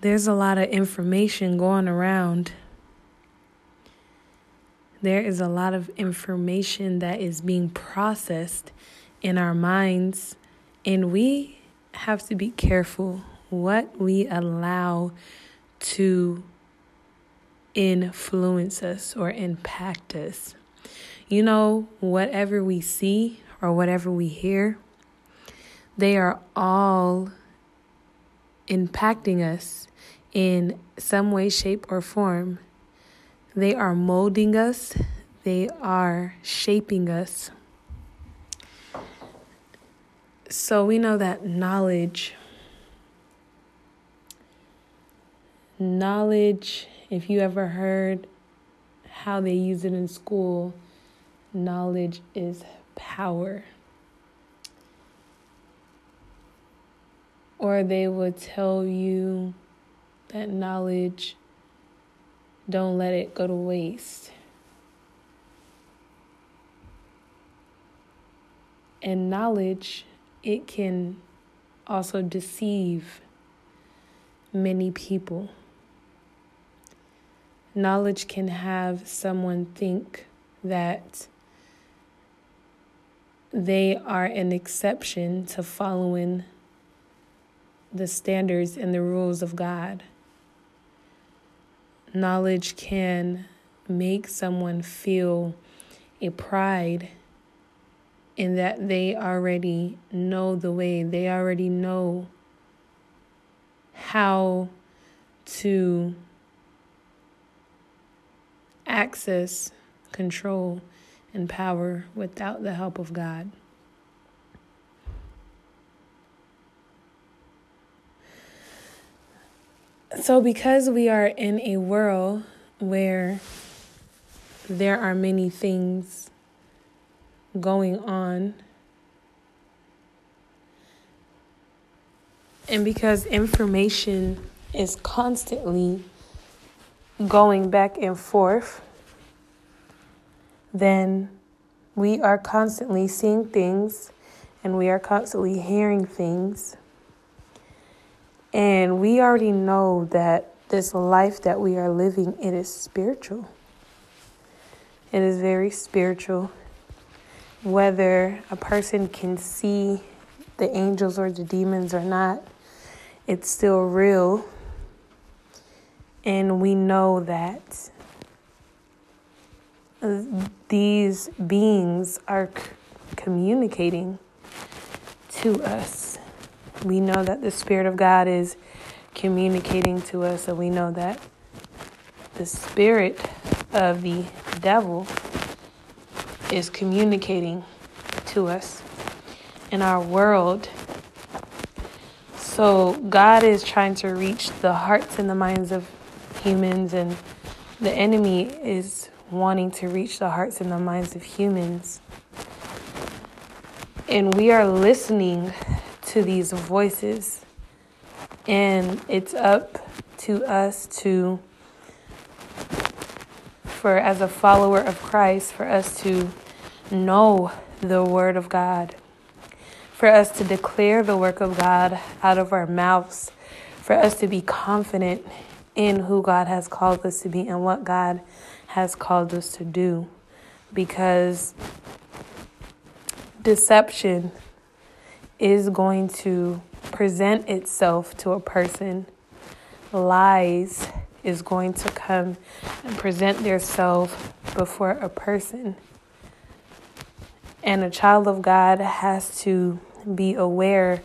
there's a lot of information going around. There is a lot of information that is being processed in our minds, and we have to be careful what we allow to influence us or impact us. You know, whatever we see or whatever we hear, they are all impacting us in some way, shape, or form. They are molding us, they are shaping us. So we know that knowledge, knowledge, if you ever heard how they use it in school, knowledge is power. Or they would tell you that knowledge, don't let it go to waste. And knowledge it can also deceive many people. Knowledge can have someone think that they are an exception to following the standards and the rules of God. Knowledge can make someone feel a pride in that they already know the way, they already know how to access control and power without the help of God. So, because we are in a world where there are many things going on. And because information is constantly going back and forth, then we are constantly seeing things and we are constantly hearing things. And we already know that this life that we are living it is spiritual. It is very spiritual whether a person can see the angels or the demons or not, it's still real. And we know that these beings are communicating to us. We know that the Spirit of God is communicating to us, and we know that the spirit of the devil is communicating to us in our world. So, God is trying to reach the hearts and the minds of humans, and the enemy is wanting to reach the hearts and the minds of humans. And we are listening to these voices, and it's up to us to for as a follower of Christ, for us to know the Word of God, for us to declare the work of God out of our mouths, for us to be confident in who God has called us to be and what God has called us to do. Because deception is going to present itself to a person, lies is going to come and present themselves before a person. And a child of God has to be aware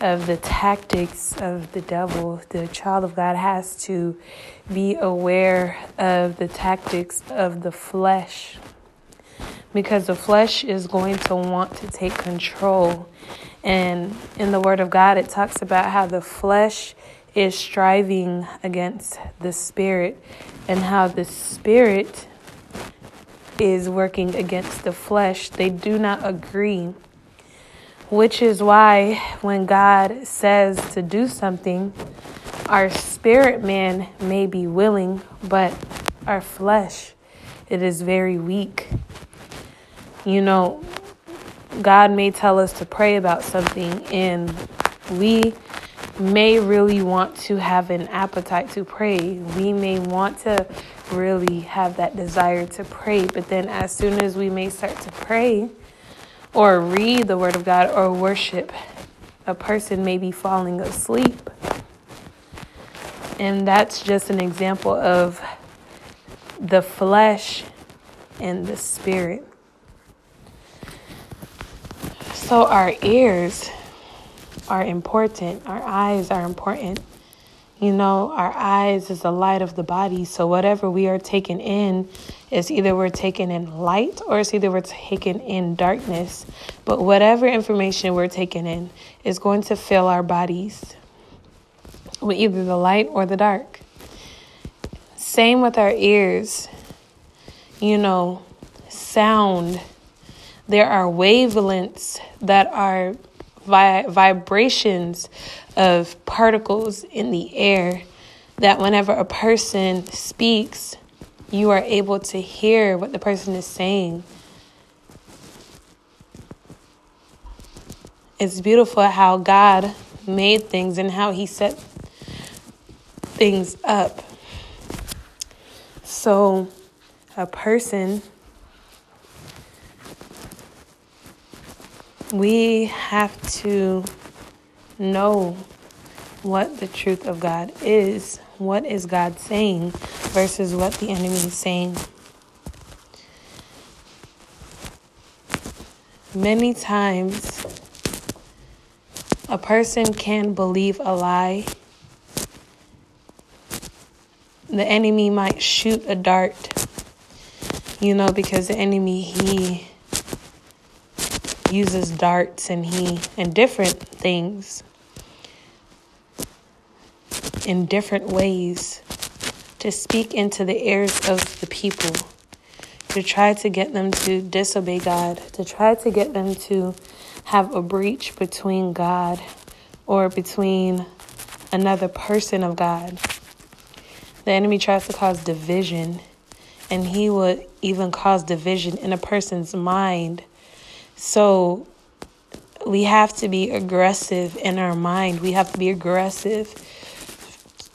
of the tactics of the devil. The child of God has to be aware of the tactics of the flesh. Because the flesh is going to want to take control. And in the Word of God, it talks about how the flesh is striving against the spirit and how the spirit is working against the flesh. They do not agree. Which is why when God says to do something, our spirit man may be willing, but our flesh, it is very weak. You know, God may tell us to pray about something, and we may really want to have an appetite to pray. We may want to really have that desire to pray, but then as soon as we may start to pray or read the Word of God or worship, a person may be falling asleep. And that's just an example of the flesh and the spirit. So, our ears are important, our eyes are important. You know, our eyes is the light of the body. So, whatever we are taking in is either we're taking in light or it's either we're taking in darkness. But whatever information we're taking in is going to fill our bodies with either the light or the dark. Same with our ears. You know, sound. There are wavelengths that are vi- vibrations of particles in the air that whenever a person speaks, you are able to hear what the person is saying. It's beautiful how God made things and how He set things up. So, a person, we have to know what the truth of God is. What is God saying versus what the enemy is saying? Many times, a person can believe a lie the enemy might shoot a dart, you know, because the enemy, he uses darts and he, and different things in different ways to speak into the ears of the people, to try to get them to disobey God, to try to get them to have a breach between God or between another person of God. The enemy tries to cause division, and he would even cause division in a person's mind. So we have to be aggressive in our mind. We have to be aggressive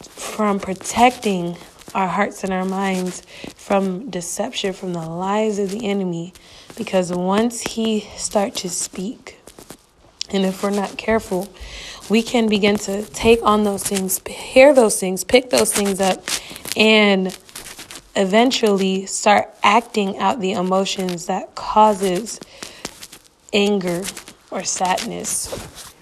from protecting our hearts and our minds from deception, from the lies of the enemy. Because once he starts to speak, and if we're not careful, we can begin to take on those things, hear those things, pick those things up, and eventually start acting out the emotions that causes anger or sadness.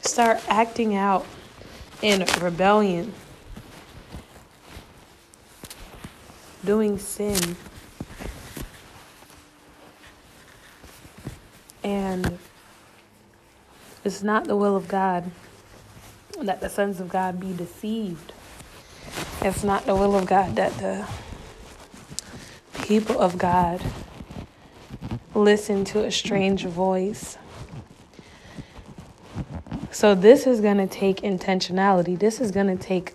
Start acting out in rebellion, doing sin. And it's not the will of God that the sons of God be deceived. It's not the will of God that the people of God listen to a strange voice. So, this is going to take intentionality. This is going to take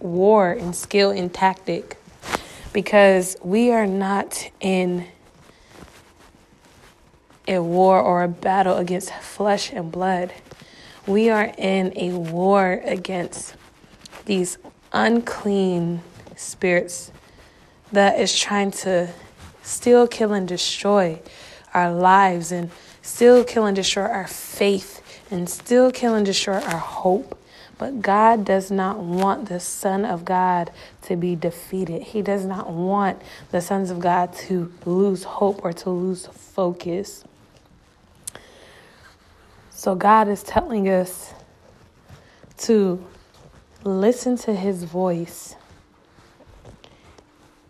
war and skill and tactic because we are not in a war or a battle against flesh and blood. We are in a war against these unclean spirits that is trying to steal, kill, and destroy our lives, and still kill and destroy our faith, and still kill and destroy our hope. But God does not want the Son of God to be defeated. He does not want the sons of God to lose hope or to lose focus. So God is telling us to listen to his voice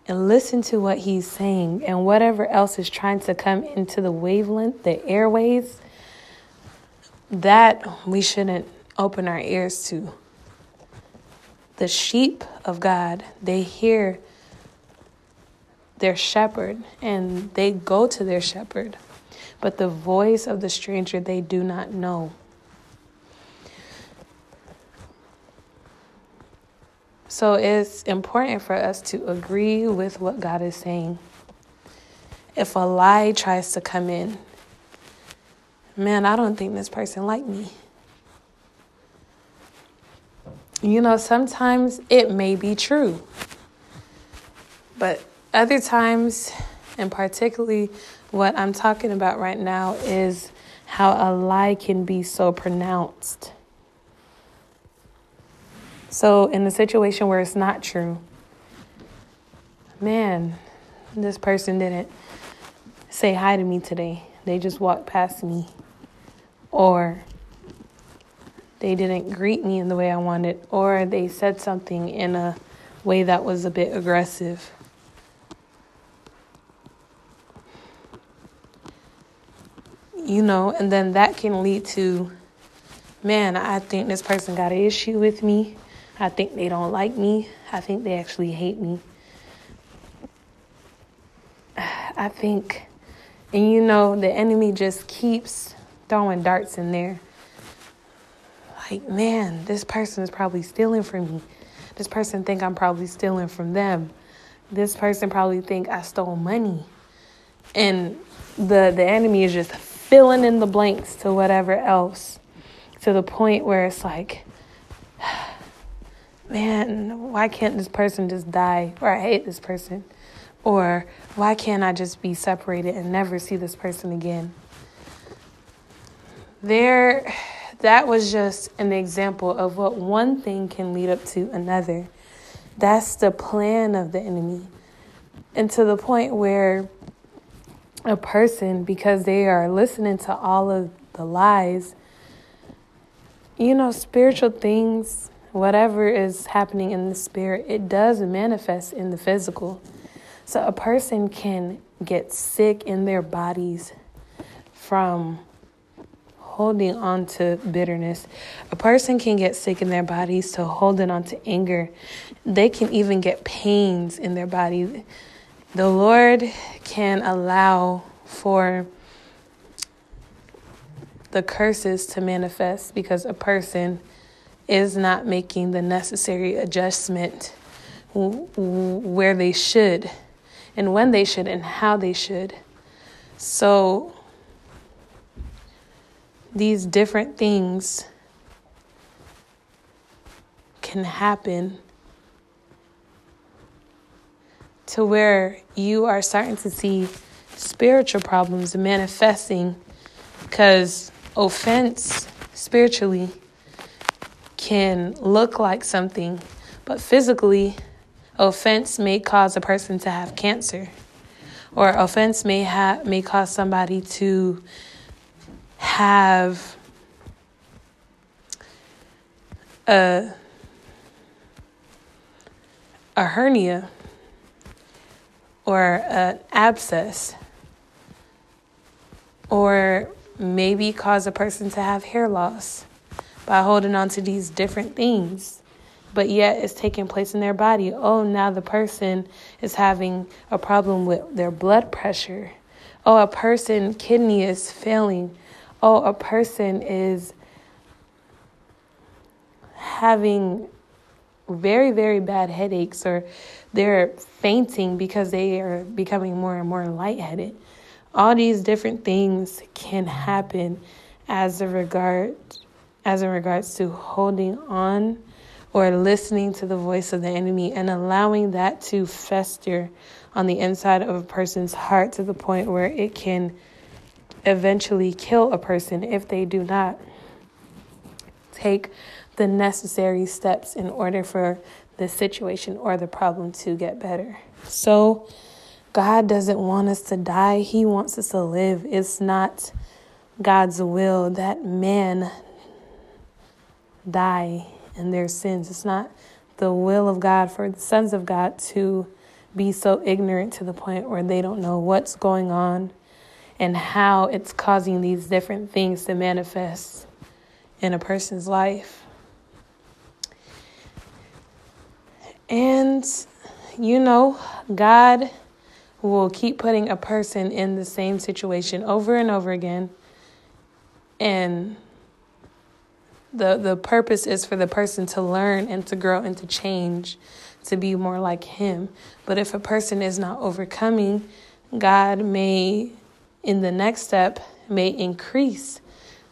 and listen to what he's saying and whatever else is trying to come into the wavelength, the airways, that we shouldn't open our ears to. The sheep of God, they hear their shepherd and they go to their shepherd but the voice of the stranger they do not know. So it's important for us to agree with what God is saying. if a lie tries to come in, man, I don't think this person like me. You know, sometimes it may be true. But other times, and particularly what I'm talking about right now, is how a lie can be so pronounced. So, in a situation where it's not true, man, this person didn't say hi to me today. They just walked past me. Or they didn't greet me in the way I wanted. Or they said something in a way that was a bit aggressive. You know, and then that can lead to, man, I think this person got an issue with me. I think they don't like me. I think they actually hate me. I think, and you know, the enemy just keeps throwing darts in there. Like, man, this person is probably stealing from me. This person think I'm probably stealing from them. This person probably think I stole money. And the the enemy is just filling in the blanks to whatever else to the point where it's like man, why can't this person just die? Or I hate this person. Or why can't I just be separated and never see this person again? There, that was just an example of what one thing can lead up to another. That's the plan of the enemy. And to the point where a person, because they are listening to all of the lies, you know, spiritual things whatever is happening in the spirit, it does manifest in the physical. So a person can get sick in their bodies from holding on to bitterness. A person can get sick in their bodies to holding on to anger. They can even get pains in their body. The Lord can allow for the curses to manifest because a person is not making the necessary adjustment where they should and when they should and how they should. So, these different things can happen to where you are starting to see spiritual problems manifesting because offense spiritually can look like something, but physically, offense may cause a person to have cancer, or offense may have may cause somebody to have a a hernia or an abscess. Or maybe cause a person to have hair loss by holding on to these different things, but yet it's taking place in their body. Oh, now the person is having a problem with their blood pressure. Oh, a person kidney is failing. Oh, a person is having very, very bad headaches or they're fainting because they are becoming more and more lightheaded. All these different things can happen as a regard as in regards to holding on or listening to the voice of the enemy and allowing that to fester on the inside of a person's heart to the point where it can eventually kill a person if they do not take the necessary steps in order for the situation or the problem to get better. So, God doesn't want us to die, He wants us to live. It's not God's will that man die in their sins. It's not the will of God for the sons of God to be so ignorant to the point where they don't know what's going on and how it's causing these different things to manifest in a person's life. And, you know, God will keep putting a person in the same situation over and over again. And the the purpose is for the person to learn and to grow and to change to be more like him but if a person is not overcoming God may, in the next step, may increase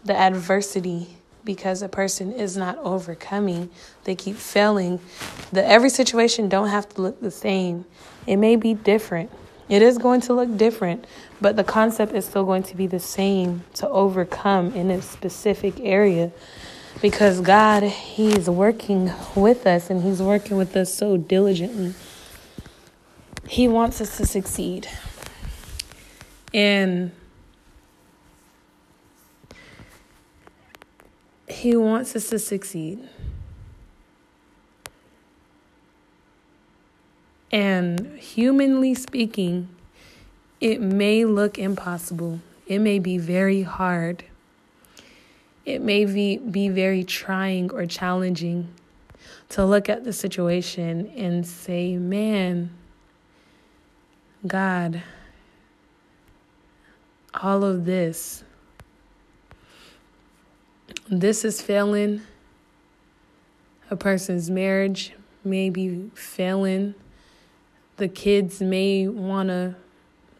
the adversity because a person is not overcoming. They keep failing. The every situation don't have to look the same. It may be different. It is going to look different, but the concept is still going to be the same to overcome in a specific area because God, He's working with us and He's working with us so diligently. He wants us to succeed. And He wants us to succeed. And humanly speaking, it may look impossible. It may be very hard. It may be, be very trying or challenging to look at the situation and say, man, God, all of this, this is failing. A person's marriage may be failing the kids may want to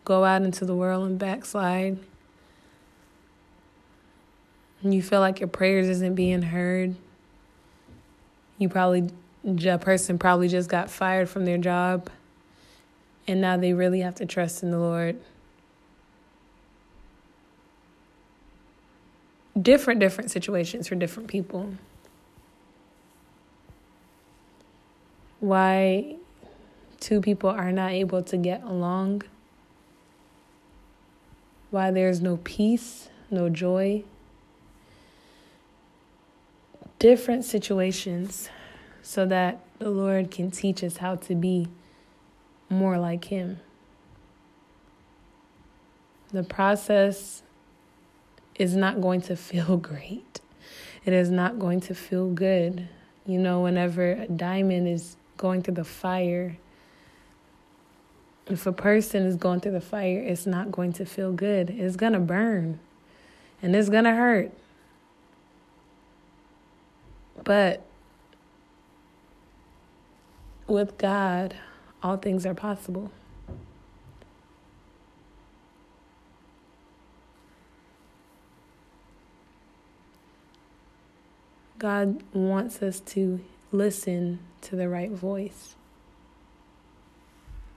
go out into the world and backslide. And you feel like your prayers isn't being heard. You probably, a person probably just got fired from their job. And now they really have to trust in the Lord. Different, different situations for different people. Why two people are not able to get along, why there's no peace, no joy. Different situations so that the Lord can teach us how to be more like Him. The process is not going to feel great. It is not going to feel good. You know, whenever a diamond is going through the fire, if a person is going through the fire, it's not going to feel good. It's going to burn and it's going to hurt. But with God, all things are possible. God wants us to listen to the right voice.